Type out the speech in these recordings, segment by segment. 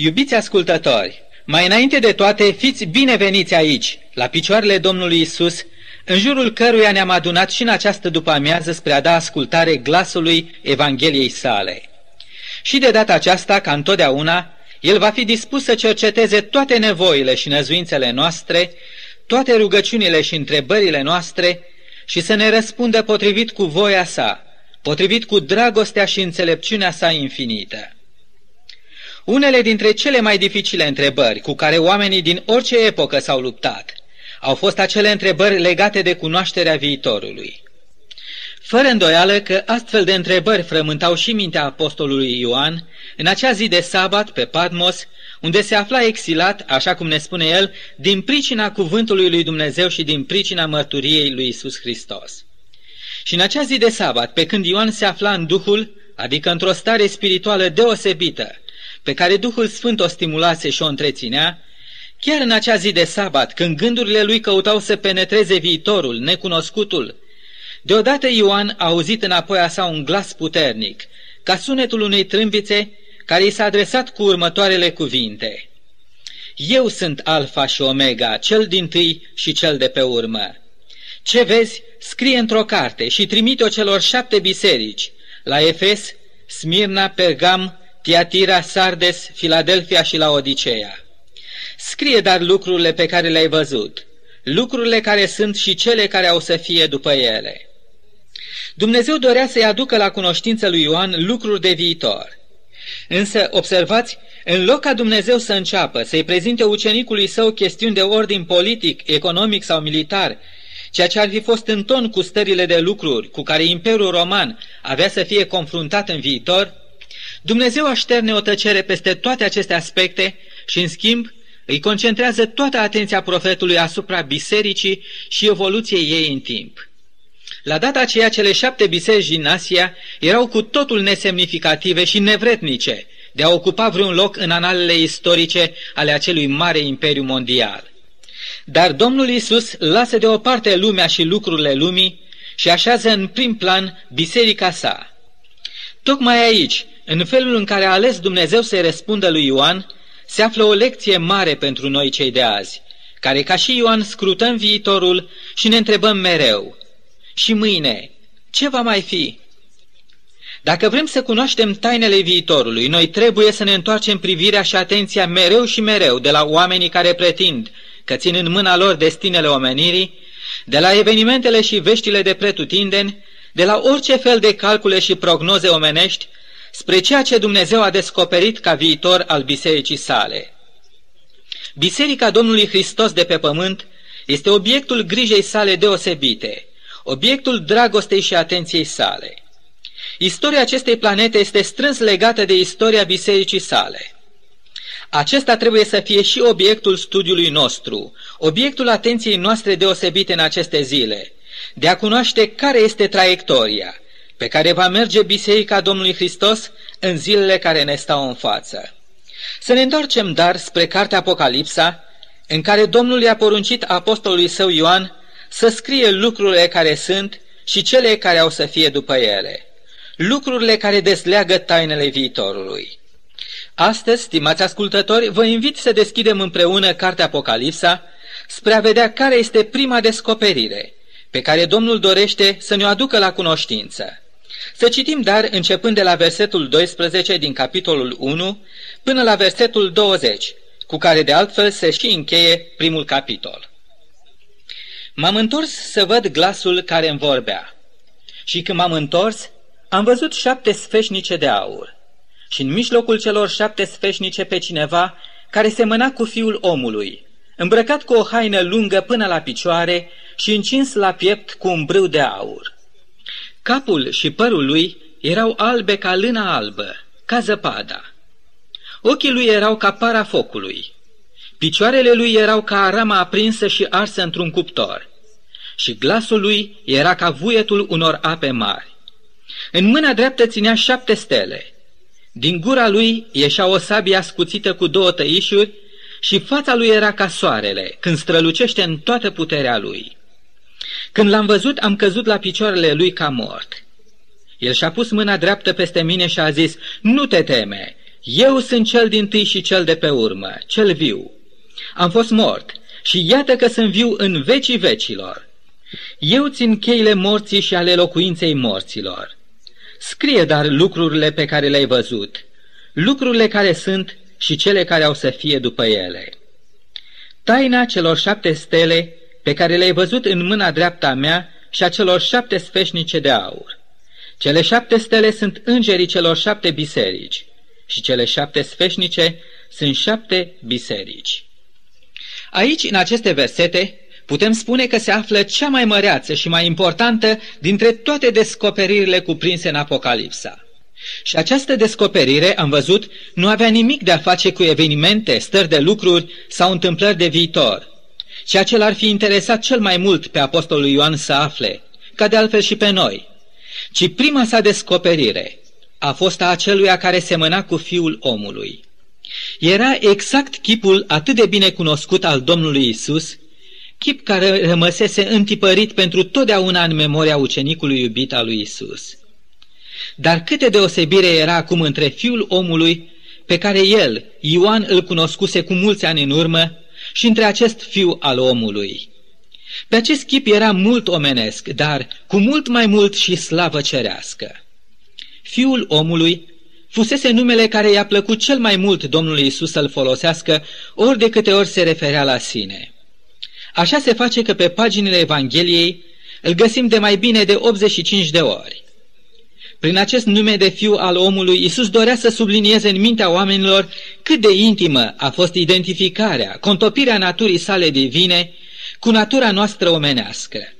Iubiți ascultători, mai înainte de toate, fiți bineveniți aici, la picioarele Domnului Isus, în jurul căruia ne-am adunat și în această după-amiază spre a da ascultare glasului Evangheliei sale. Și de data aceasta, ca întotdeauna, el va fi dispus să cerceteze toate nevoile și năzuințele noastre, toate rugăciunile și întrebările noastre și să ne răspundă potrivit cu voia sa, potrivit cu dragostea și înțelepciunea sa infinită. Unele dintre cele mai dificile întrebări cu care oamenii din orice epocă s-au luptat au fost acele întrebări legate de cunoașterea viitorului. Fără îndoială că astfel de întrebări frământau și mintea apostolului Ioan în acea zi de sabat pe Patmos, unde se afla exilat, așa cum ne spune el, din pricina cuvântului lui Dumnezeu și din pricina mărturiei lui Isus Hristos. Și în acea zi de sabat, pe când Ioan se afla în Duhul, adică într-o stare spirituală deosebită, pe care Duhul Sfânt o stimulase și o întreținea, chiar în acea zi de sabat, când gândurile lui căutau să penetreze viitorul, necunoscutul, deodată Ioan a auzit înapoi a sa un glas puternic, ca sunetul unei trâmbițe care i s-a adresat cu următoarele cuvinte. Eu sunt Alfa și Omega, cel din tâi și cel de pe urmă. Ce vezi, scrie într-o carte și trimite-o celor șapte biserici, la Efes, Smirna, Pergam, Tiatira, Sardes, Filadelfia și la Odiceea. Scrie dar lucrurile pe care le-ai văzut, lucrurile care sunt și cele care au să fie după ele. Dumnezeu dorea să-i aducă la cunoștință lui Ioan lucruri de viitor. Însă, observați, în loc ca Dumnezeu să înceapă să-i prezinte ucenicului său chestiuni de ordin politic, economic sau militar, ceea ce ar fi fost în ton cu stările de lucruri cu care Imperiul Roman avea să fie confruntat în viitor, Dumnezeu așterne o tăcere peste toate aceste aspecte și, în schimb, îi concentrează toată atenția profetului asupra bisericii și evoluției ei în timp. La data aceea, cele șapte biserici din Asia erau cu totul nesemnificative și nevretnice de a ocupa vreun loc în analele istorice ale acelui mare imperiu mondial. Dar Domnul Isus lasă deoparte lumea și lucrurile lumii și așează în prim plan biserica sa. Tocmai aici, în felul în care a ales Dumnezeu să-i răspundă lui Ioan, se află o lecție mare pentru noi cei de azi, care ca și Ioan scrutăm viitorul și ne întrebăm mereu, și mâine, ce va mai fi? Dacă vrem să cunoaștem tainele viitorului, noi trebuie să ne întoarcem privirea și atenția mereu și mereu de la oamenii care pretind că țin în mâna lor destinele omenirii, de la evenimentele și veștile de pretutindeni, de la orice fel de calcule și prognoze omenești, spre ceea ce Dumnezeu a descoperit ca viitor al bisericii sale. Biserica Domnului Hristos de pe pământ este obiectul grijei sale deosebite, obiectul dragostei și atenției sale. Istoria acestei planete este strâns legată de istoria bisericii sale. Acesta trebuie să fie și obiectul studiului nostru, obiectul atenției noastre deosebite în aceste zile, de a cunoaște care este traiectoria pe care va merge Biserica Domnului Hristos în zilele care ne stau în față. Să ne întoarcem dar spre cartea Apocalipsa, în care Domnul i-a poruncit apostolului său Ioan să scrie lucrurile care sunt și cele care au să fie după ele, lucrurile care desleagă tainele viitorului. Astăzi, stimați ascultători, vă invit să deschidem împreună cartea Apocalipsa spre a vedea care este prima descoperire pe care Domnul dorește să ne aducă la cunoștință. Să citim dar începând de la versetul 12 din capitolul 1 până la versetul 20, cu care de altfel se și încheie primul capitol. M-am întors să văd glasul care îmi vorbea. Și când m-am întors, am văzut șapte sfeșnice de aur. Și în mijlocul celor șapte sfeșnice pe cineva care semăna cu fiul omului, îmbrăcat cu o haină lungă până la picioare și încins la piept cu un brâu de aur. Capul și părul lui erau albe ca lână albă, ca zăpada. Ochii lui erau ca para focului. Picioarele lui erau ca rama aprinsă și arsă într-un cuptor. Și glasul lui era ca vuietul unor ape mari. În mâna dreaptă ținea șapte stele. Din gura lui ieșea o sabie ascuțită cu două tăișuri și fața lui era ca soarele, când strălucește în toată puterea lui. Când l-am văzut, am căzut la picioarele lui ca mort. El și-a pus mâna dreaptă peste mine și a zis, Nu te teme, Eu sunt cel din tâi și cel de pe urmă, cel viu. Am fost mort și iată că sunt viu în vecii vecilor. Eu țin cheile morții și ale locuinței morților. Scrie dar lucrurile pe care le-ai văzut, lucrurile care sunt și cele care au să fie după ele. Taina celor șapte stele pe care le-ai văzut în mâna dreapta mea și a celor șapte sfeșnice de aur. Cele șapte stele sunt îngerii celor șapte biserici și cele șapte sfeșnice sunt șapte biserici. Aici, în aceste versete, putem spune că se află cea mai măreață și mai importantă dintre toate descoperirile cuprinse în Apocalipsa. Și această descoperire, am văzut, nu avea nimic de a face cu evenimente, stări de lucruri sau întâmplări de viitor. Ceea ce l-ar fi interesat cel mai mult pe Apostolul Ioan să afle, ca de altfel și pe noi, ci prima sa descoperire a fost a aceluia care semăna cu Fiul omului. Era exact chipul atât de bine cunoscut al Domnului Isus, chip care rămăsese întipărit pentru totdeauna în memoria ucenicului iubit al lui Isus. Dar câte deosebire era acum între fiul omului, pe care el, Ioan, îl cunoscuse cu mulți ani în urmă, și între acest fiu al omului. Pe acest chip era mult omenesc, dar cu mult mai mult și slavă cerească. Fiul omului fusese numele care i-a plăcut cel mai mult Domnului Isus să-l folosească ori de câte ori se referea la sine. Așa se face că pe paginile Evangheliei îl găsim de mai bine de 85 de ori. Prin acest nume de fiu al omului, Isus dorea să sublinieze în mintea oamenilor cât de intimă a fost identificarea, contopirea naturii sale divine cu natura noastră omenească.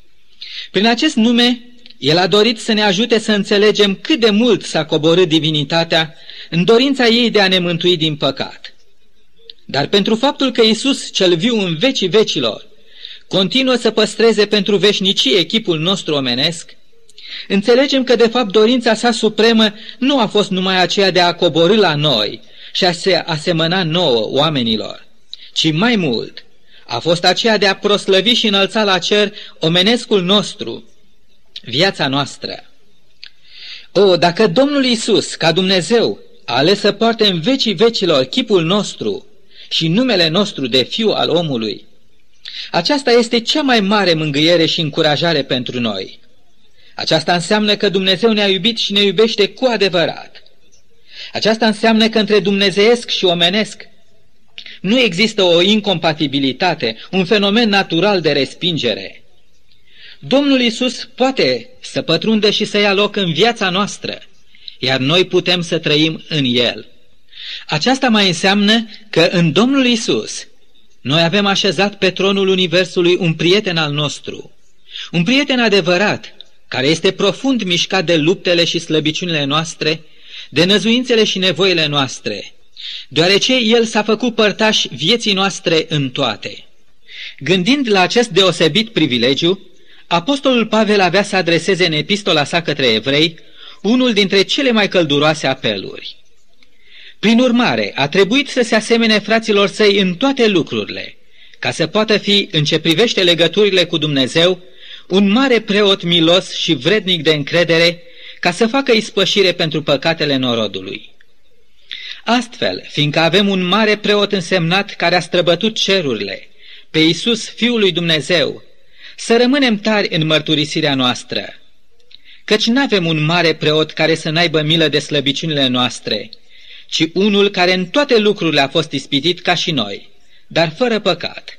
Prin acest nume, El a dorit să ne ajute să înțelegem cât de mult s-a coborât divinitatea în dorința ei de a ne mântui din păcat. Dar pentru faptul că Isus, cel viu în vecii vecilor, continuă să păstreze pentru veșnicie echipul nostru omenesc, înțelegem că de fapt dorința sa supremă nu a fost numai aceea de a coborâ la noi și a se asemăna nouă oamenilor, ci mai mult a fost aceea de a proslăvi și înălța la cer omenescul nostru, viața noastră. O, dacă Domnul Isus, ca Dumnezeu, a ales să poarte în vecii vecilor chipul nostru și numele nostru de fiu al omului, aceasta este cea mai mare mângâiere și încurajare pentru noi. Aceasta înseamnă că Dumnezeu ne-a iubit și ne iubește cu adevărat. Aceasta înseamnă că între dumnezeiesc și omenesc nu există o incompatibilitate, un fenomen natural de respingere. Domnul Isus poate să pătrundă și să ia loc în viața noastră, iar noi putem să trăim în El. Aceasta mai înseamnă că în Domnul Isus noi avem așezat pe tronul Universului un prieten al nostru, un prieten adevărat, care este profund mișcat de luptele și slăbiciunile noastre, de năzuințele și nevoile noastre, deoarece El s-a făcut părtaș vieții noastre în toate. Gândind la acest deosebit privilegiu, Apostolul Pavel avea să adreseze în epistola sa către evrei unul dintre cele mai călduroase apeluri. Prin urmare, a trebuit să se asemene fraților săi în toate lucrurile, ca să poată fi, în ce privește legăturile cu Dumnezeu, un mare preot milos și vrednic de încredere, ca să facă ispășire pentru păcatele norodului. Astfel, fiindcă avem un mare preot însemnat care a străbătut cerurile, pe Iisus, Fiul lui Dumnezeu, să rămânem tari în mărturisirea noastră, căci nu avem un mare preot care să n-aibă milă de slăbiciunile noastre, ci unul care în toate lucrurile a fost ispitit ca și noi, dar fără păcat.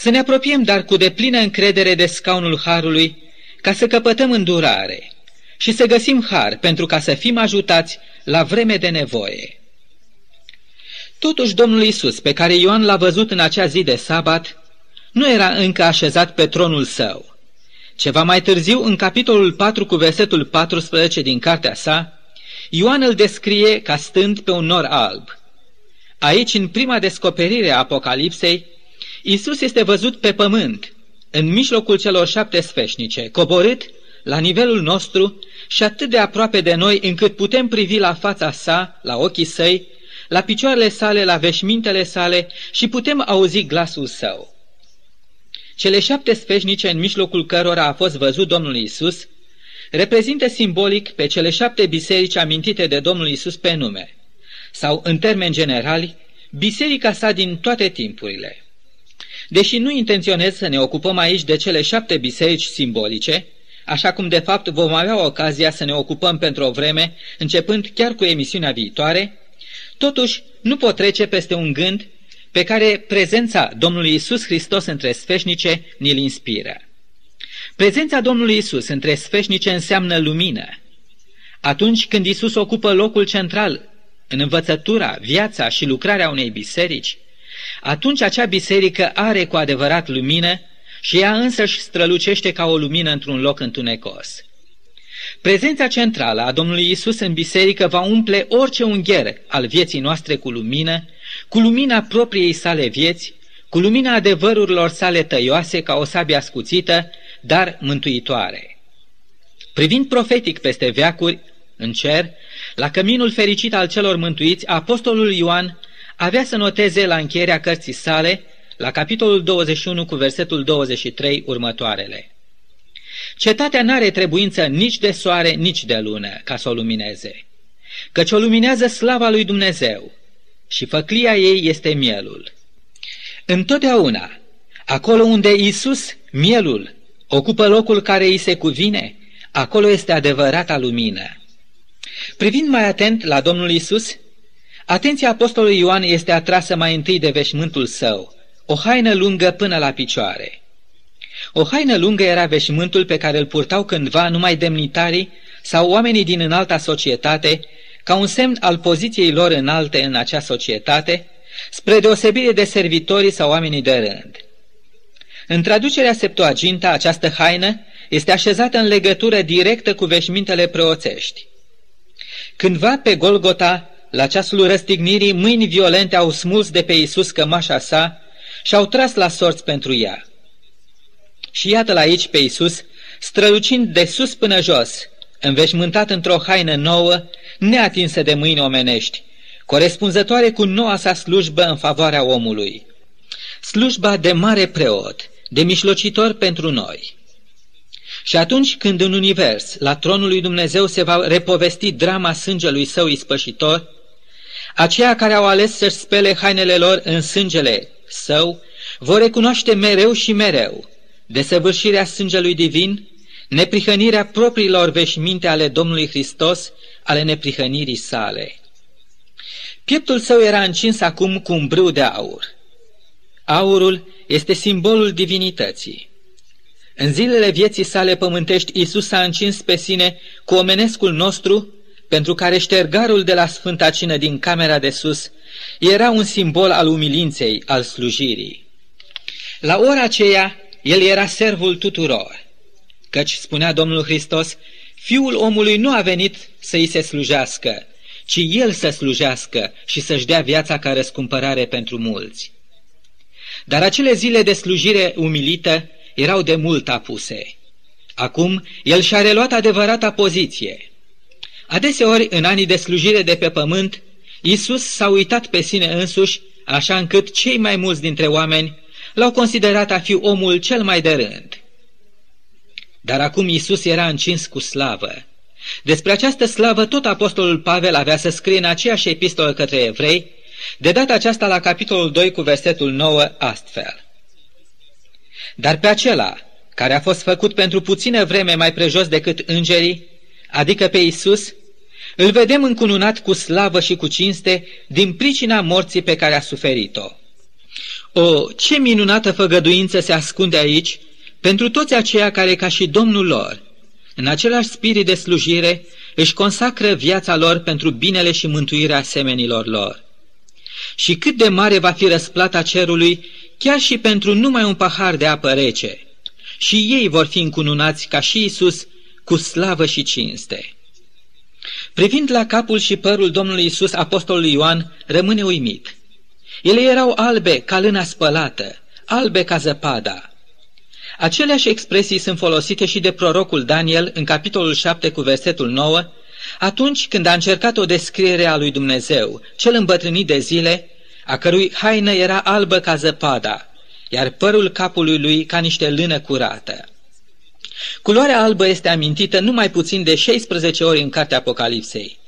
Să ne apropiem dar cu deplină încredere de scaunul Harului, ca să căpătăm îndurare și să găsim har pentru ca să fim ajutați la vreme de nevoie. Totuși Domnul Isus, pe care Ioan l-a văzut în acea zi de sabat, nu era încă așezat pe tronul său. Ceva mai târziu, în capitolul 4 cu versetul 14 din cartea sa, Ioan îl descrie ca stând pe un nor alb. Aici, în prima descoperire a Apocalipsei, Isus este văzut pe pământ, în mijlocul celor șapte sfeșnice, coborât la nivelul nostru și atât de aproape de noi încât putem privi la fața sa, la ochii săi, la picioarele sale, la veșmintele sale și putem auzi glasul său. Cele șapte sfeșnice în mijlocul cărora a fost văzut Domnul Isus reprezintă simbolic pe cele șapte biserici amintite de Domnul Isus pe nume. sau, în termeni generali, biserica sa din toate timpurile. Deși nu intenționez să ne ocupăm aici de cele șapte biserici simbolice, așa cum de fapt vom avea ocazia să ne ocupăm pentru o vreme, începând chiar cu emisiunea viitoare, totuși nu pot trece peste un gând pe care prezența Domnului Isus Hristos între sfeșnice ni-l inspiră. Prezența Domnului Isus între sfeșnice înseamnă lumină. Atunci când Isus ocupă locul central în învățătura, viața și lucrarea unei biserici, atunci acea biserică are cu adevărat lumină și ea însăși strălucește ca o lumină într-un loc întunecos. Prezența centrală a Domnului Isus în biserică va umple orice ungher al vieții noastre cu lumină, cu lumina propriei sale vieți, cu lumina adevărurilor sale tăioase ca o sabie ascuțită, dar mântuitoare. Privind profetic peste veacuri, în cer, la căminul fericit al celor mântuiți, apostolul Ioan avea să noteze la încheierea cărții sale, la capitolul 21 cu versetul 23 următoarele. Cetatea n-are trebuință nici de soare, nici de lună ca să o lumineze, căci o luminează slava lui Dumnezeu și făclia ei este mielul. Întotdeauna, acolo unde Isus, mielul, ocupă locul care îi se cuvine, acolo este adevărata lumină. Privind mai atent la Domnul Isus, atenția apostolului Ioan este atrasă mai întâi de veșmântul său, o haină lungă până la picioare. O haină lungă era veșmântul pe care îl purtau cândva numai demnitarii sau oamenii din înalta societate, ca un semn al poziției lor înalte în acea societate, spre deosebire de servitorii sau oamenii de rând. În traducerea Septuaginta, această haină este așezată în legătură directă cu veșmintele preoțești. Cândva pe Golgota, la ceasul răstignirii, mâini violente au smuls de pe Iisus cămașa sa și au tras la sorți pentru ea. Și iată-l aici pe Iisus, strălucind de sus până jos, înveșmântat într-o haină nouă, neatinsă de mâini omenești, corespunzătoare cu noua sa slujbă în favoarea omului. Slujba de mare preot, de mișlocitor pentru noi. Și atunci când în univers, la tronul lui Dumnezeu, se va repovesti drama sângelui său ispășitor, aceia care au ales să-și spele hainele lor în sângele său, vor recunoaște mereu și mereu desăvârșirea sângelui divin, neprihănirea propriilor veșminte ale Domnului Hristos, ale neprihănirii sale. Pieptul său era încins acum cu un brâu de aur. Aurul este simbolul divinității. În zilele vieții sale pământești, Isus s-a încins pe sine cu omenescul nostru, pentru care ștergarul de la Sfânta Cină din camera de sus era un simbol al umilinței, al slujirii. La ora aceea, el era servul tuturor, căci, spunea Domnul Hristos, Fiul omului nu a venit să îi se slujească, ci El să slujească și să-și dea viața ca răscumpărare pentru mulți. Dar acele zile de slujire umilită erau de mult apuse. Acum, el și-a reluat adevărata poziție. Adeseori, în anii de slujire de pe pământ, Iisus s-a uitat pe sine însuși, așa încât cei mai mulți dintre oameni l-au considerat a fi omul cel mai de rând. Dar acum Iisus era încins cu slavă. Despre această slavă tot apostolul Pavel avea să scrie în aceeași epistolă către evrei, de data aceasta la capitolul 2 cu versetul 9 astfel. Dar pe acela care a fost făcut pentru puțină vreme mai prejos decât îngerii, adică pe Isus, îl vedem încununat cu slavă și cu cinste din pricina morții pe care a suferit-o. O, ce minunată făgăduință se ascunde aici pentru toți aceia care, ca și Domnul lor, în același spirit de slujire, își consacră viața lor pentru binele și mântuirea semenilor lor. Și cât de mare va fi răsplata cerului chiar și pentru numai un pahar de apă rece. Și ei vor fi încununați ca și Isus cu slavă și cinste. Privind la capul și părul Domnului Isus, apostolul Ioan rămâne uimit. Ele erau albe ca lâna spălată, albe ca zăpada. Aceleași expresii sunt folosite și de prorocul Daniel în capitolul 7 cu versetul 9, atunci când a încercat o descriere a lui Dumnezeu, cel îmbătrânit de zile, a cărui haină era albă ca zăpada, iar părul capului lui ca niște lână curată. Culoarea albă este amintită numai puțin de 16 ori în cartea Apocalipsei,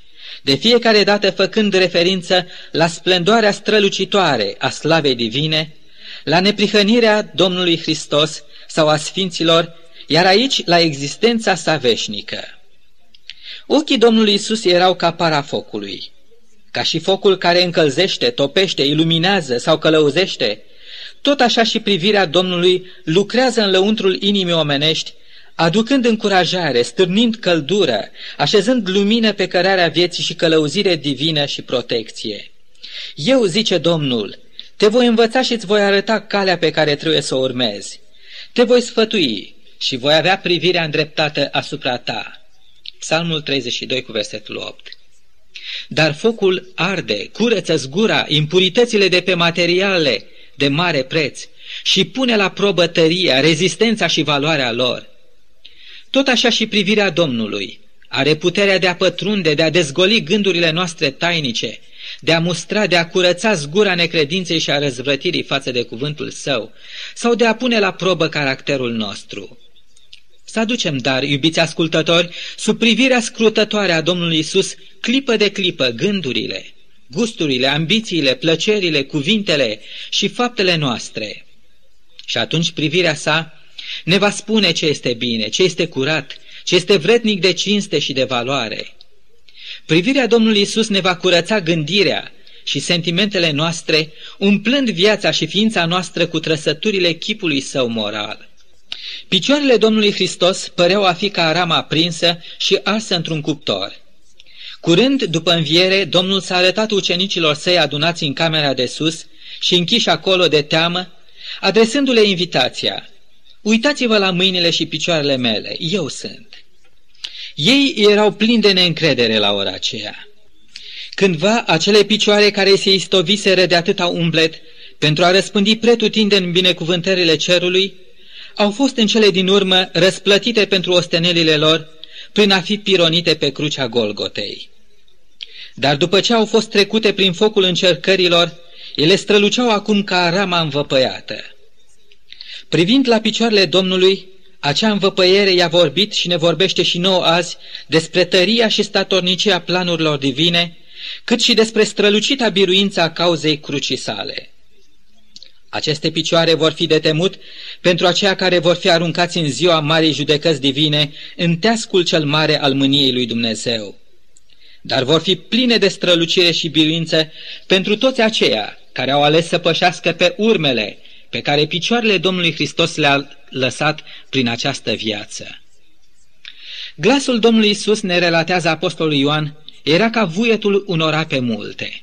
de fiecare dată făcând referință la splendoarea strălucitoare a slavei divine, la neprihănirea Domnului Hristos sau a Sfinților, iar aici la existența sa veșnică. Ochii Domnului Isus erau ca para focului. Ca și focul care încălzește, topește, iluminează sau călăuzește, tot așa și privirea Domnului lucrează în lăuntrul inimii omenești, aducând încurajare, stârnind căldură, așezând lumină pe cărarea vieții și călăuzire divină și protecție. Eu, zice Domnul, te voi învăța și îți voi arăta calea pe care trebuie să o urmezi. Te voi sfătui și voi avea privirea îndreptată asupra ta. Psalmul 32 cu versetul 8 Dar focul arde, curăță zgura, impuritățile de pe materiale de mare preț și pune la probă tăria, rezistența și valoarea lor. Tot așa și privirea Domnului are puterea de a pătrunde, de a dezgoli gândurile noastre tainice, de a mustra, de a curăța zgura necredinței și a răzvrătirii față de cuvântul său, sau de a pune la probă caracterul nostru. Să aducem, dar, iubiți ascultători, sub privirea scrutătoare a Domnului Isus, clipă de clipă, gândurile, gusturile, ambițiile, plăcerile, cuvintele și faptele noastre. Și atunci privirea sa ne va spune ce este bine, ce este curat, ce este vrednic de cinste și de valoare. Privirea Domnului Isus ne va curăța gândirea și sentimentele noastre, umplând viața și ființa noastră cu trăsăturile chipului său moral. Picioarele Domnului Hristos păreau a fi ca arama aprinsă și arsă într-un cuptor. Curând după înviere, Domnul s-a arătat ucenicilor săi adunați în camera de sus și închiși acolo de teamă, adresându-le invitația, Uitați-vă la mâinile și picioarele mele, eu sunt. Ei erau plini de neîncredere la ora aceea. Cândva acele picioare care se istoviseră de atâta umblet pentru a răspândi pretutindeni binecuvântările cerului, au fost în cele din urmă răsplătite pentru ostenelile lor prin a fi pironite pe crucea Golgotei. Dar după ce au fost trecute prin focul încercărilor, ele străluceau acum ca rama învăpăiată. Privind la picioarele Domnului, acea învăpăiere i-a vorbit și ne vorbește și nouă azi despre tăria și statornicia planurilor divine, cât și despre strălucita biruința cauzei crucii sale. Aceste picioare vor fi de temut pentru aceia care vor fi aruncați în ziua Marii Judecăți Divine în teascul cel mare al mâniei lui Dumnezeu. Dar vor fi pline de strălucire și biruință pentru toți aceia care au ales să pășească pe urmele pe care picioarele Domnului Hristos le-a lăsat prin această viață. Glasul Domnului Isus ne relatează Apostolul Ioan, era ca vuietul unor ape multe.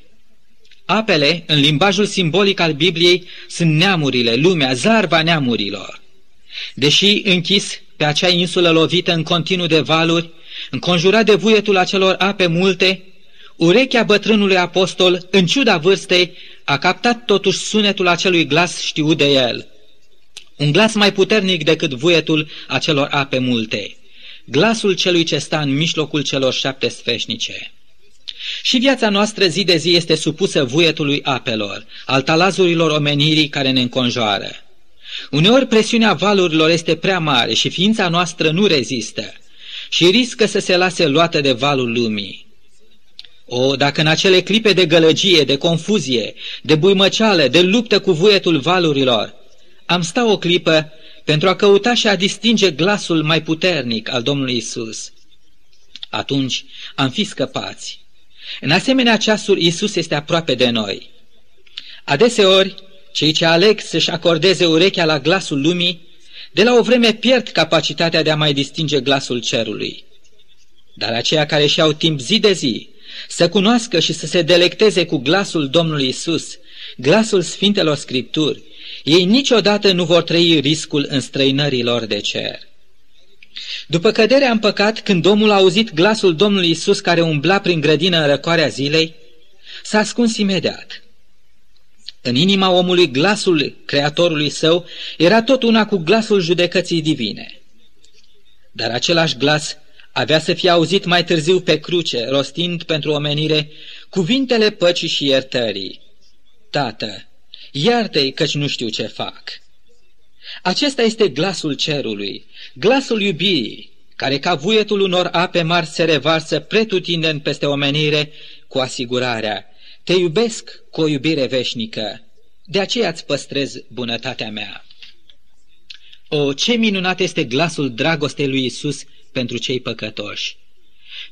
Apele, în limbajul simbolic al Bibliei, sunt neamurile, lumea, zarva neamurilor. Deși închis pe acea insulă lovită în continuu de valuri, înconjurat de vuietul acelor ape multe, urechea bătrânului apostol, în ciuda vârstei, a captat totuși sunetul acelui glas știut de el. Un glas mai puternic decât vuietul acelor ape multe. Glasul celui ce sta în mijlocul celor șapte sfeșnice. Și viața noastră zi de zi este supusă vuietului apelor, al talazurilor omenirii care ne înconjoară. Uneori presiunea valurilor este prea mare și ființa noastră nu rezistă și riscă să se lase luată de valul lumii. O, dacă în acele clipe de gălăgie, de confuzie, de buimăceală, de luptă cu vuietul valurilor, am sta o clipă pentru a căuta și a distinge glasul mai puternic al Domnului Isus. Atunci am fi scăpați. În asemenea ceasuri, Isus este aproape de noi. Adeseori, cei ce aleg să-și acordeze urechea la glasul lumii, de la o vreme pierd capacitatea de a mai distinge glasul cerului. Dar aceia care și-au timp zi de zi să cunoască și să se delecteze cu glasul Domnului Isus, glasul Sfintelor Scripturi, ei niciodată nu vor trăi riscul înstrăinărilor de cer. După căderea în păcat, când omul a auzit glasul Domnului Isus care umbla prin grădină în răcoarea zilei, s-a ascuns imediat. În inima omului glasul Creatorului său era tot una cu glasul judecății divine. Dar același glas avea să fie auzit mai târziu pe cruce, rostind pentru omenire cuvintele păcii și iertării. Tată, iartă-i căci nu știu ce fac. Acesta este glasul cerului, glasul iubirii, care ca vuietul unor ape mari se revarsă pretutindeni peste omenire cu asigurarea, te iubesc cu o iubire veșnică, de aceea îți păstrez bunătatea mea. O, ce minunat este glasul dragostei lui Isus pentru cei păcătoși!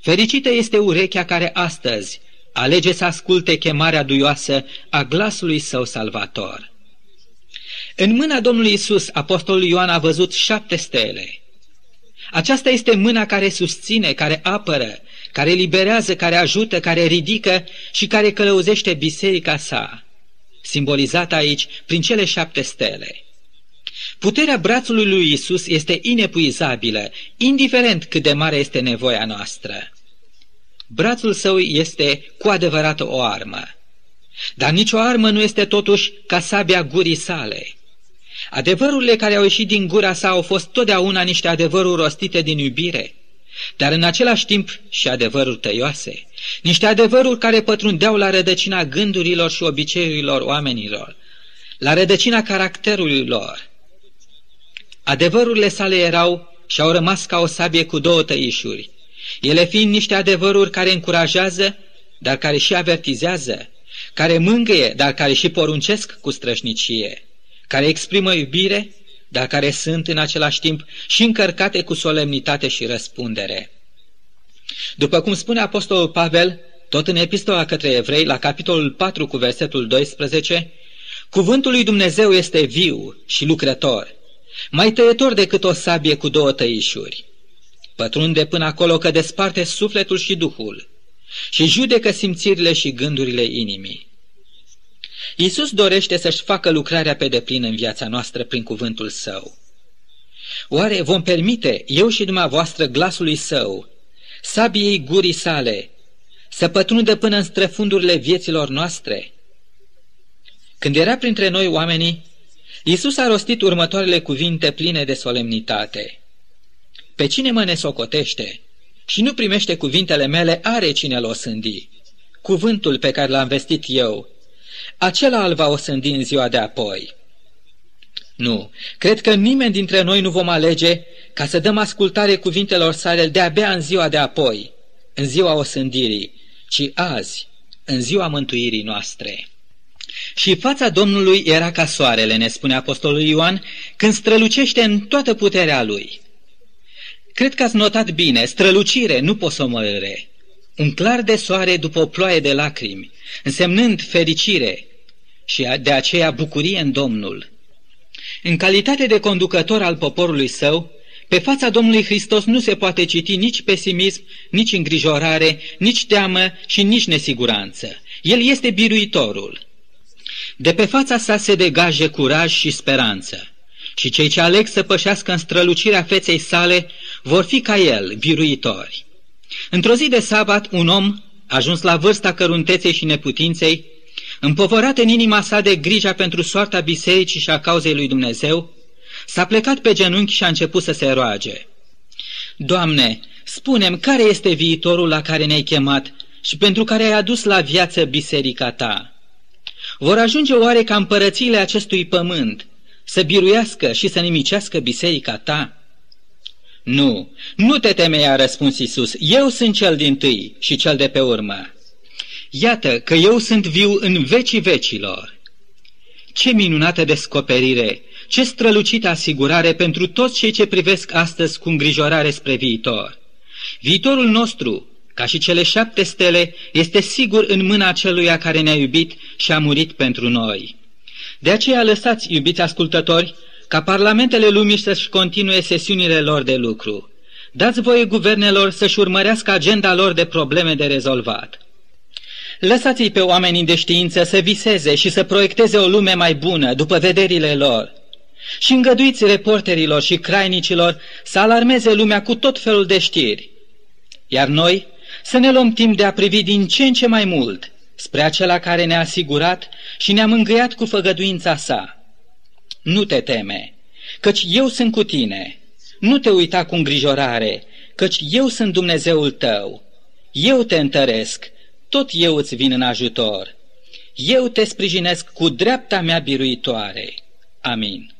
Fericită este urechea care astăzi alege să asculte chemarea duioasă a glasului său salvator. În mâna Domnului Isus, apostolul Ioan a văzut șapte stele. Aceasta este mâna care susține, care apără, care liberează, care ajută, care ridică și care călăuzește biserica sa, simbolizată aici prin cele șapte stele. Puterea brațului lui Isus este inepuizabilă, indiferent cât de mare este nevoia noastră. Brațul său este cu adevărat o armă. Dar nicio armă nu este totuși ca sabia gurii sale. Adevărurile care au ieșit din gura sa au fost totdeauna niște adevăruri rostite din iubire, dar în același timp și adevăruri tăioase, niște adevăruri care pătrundeau la rădăcina gândurilor și obiceiurilor oamenilor, la rădăcina caracterului lor. Adevărurile sale erau și au rămas ca o sabie cu două tăișuri, ele fiind niște adevăruri care încurajează, dar care și avertizează, care mângâie, dar care și poruncesc cu strășnicie care exprimă iubire, dar care sunt în același timp și încărcate cu solemnitate și răspundere. După cum spune Apostolul Pavel, tot în epistola către evrei, la capitolul 4 cu versetul 12, Cuvântul lui Dumnezeu este viu și lucrător, mai tăietor decât o sabie cu două tăișuri. Pătrunde până acolo că desparte sufletul și duhul și judecă simțirile și gândurile inimii. Iisus dorește să-și facă lucrarea pe deplin în viața noastră prin cuvântul său. Oare vom permite, eu și dumneavoastră, glasului său, sabiei gurii sale, să pătrundă până în străfundurile vieților noastre? Când era printre noi oamenii, Iisus a rostit următoarele cuvinte pline de solemnitate. Pe cine mă nesocotește și nu primește cuvintele mele, are cine l-o sândi. Cuvântul pe care l-am vestit eu, acela îl va osândi în ziua de apoi. Nu, cred că nimeni dintre noi nu vom alege ca să dăm ascultare cuvintelor sale de-abia în ziua de apoi, în ziua osândirii, ci azi, în ziua mântuirii noastre. Și fața Domnului era ca soarele, ne spune Apostolul Ioan, când strălucește în toată puterea lui. Cred că ați notat bine, strălucire, nu posomorâre. Un clar de soare după o ploaie de lacrimi, însemnând fericire și de aceea bucurie în Domnul. În calitate de conducător al poporului său, pe fața Domnului Hristos nu se poate citi nici pesimism, nici îngrijorare, nici teamă și nici nesiguranță. El este biruitorul. De pe fața sa se degaje curaj și speranță. Și cei ce aleg să pășească în strălucirea feței sale vor fi ca el, biruitori. Într-o zi de sabat, un om, ajuns la vârsta cărunteței și neputinței, împovărat în inima sa de grija pentru soarta bisericii și a cauzei lui Dumnezeu, s-a plecat pe genunchi și a început să se roage. Doamne, spunem care este viitorul la care ne-ai chemat și pentru care ai adus la viață biserica ta. Vor ajunge oare ca împărățiile acestui pământ să biruiască și să nimicească biserica ta? Nu, nu te teme, a răspuns Isus, eu sunt cel din tâi și cel de pe urmă. Iată că eu sunt viu în vecii vecilor. Ce minunată descoperire, ce strălucită asigurare pentru toți cei ce privesc astăzi cu îngrijorare spre viitor. Viitorul nostru, ca și cele șapte stele, este sigur în mâna celuia care ne-a iubit și a murit pentru noi. De aceea lăsați, iubiți ascultători, ca parlamentele lumii să-și continue sesiunile lor de lucru. Dați voie guvernelor să-și urmărească agenda lor de probleme de rezolvat. Lăsați-i pe oamenii de știință să viseze și să proiecteze o lume mai bună după vederile lor. Și îngăduiți reporterilor și crainicilor să alarmeze lumea cu tot felul de știri. Iar noi să ne luăm timp de a privi din ce în ce mai mult spre acela care ne-a asigurat și ne-a mângâiat cu făgăduința sa. Nu te teme, căci eu sunt cu tine. Nu te uita cu îngrijorare, căci eu sunt Dumnezeul tău. Eu te întăresc tot eu îți vin în ajutor. Eu te sprijinesc cu dreapta mea biruitoare. Amin.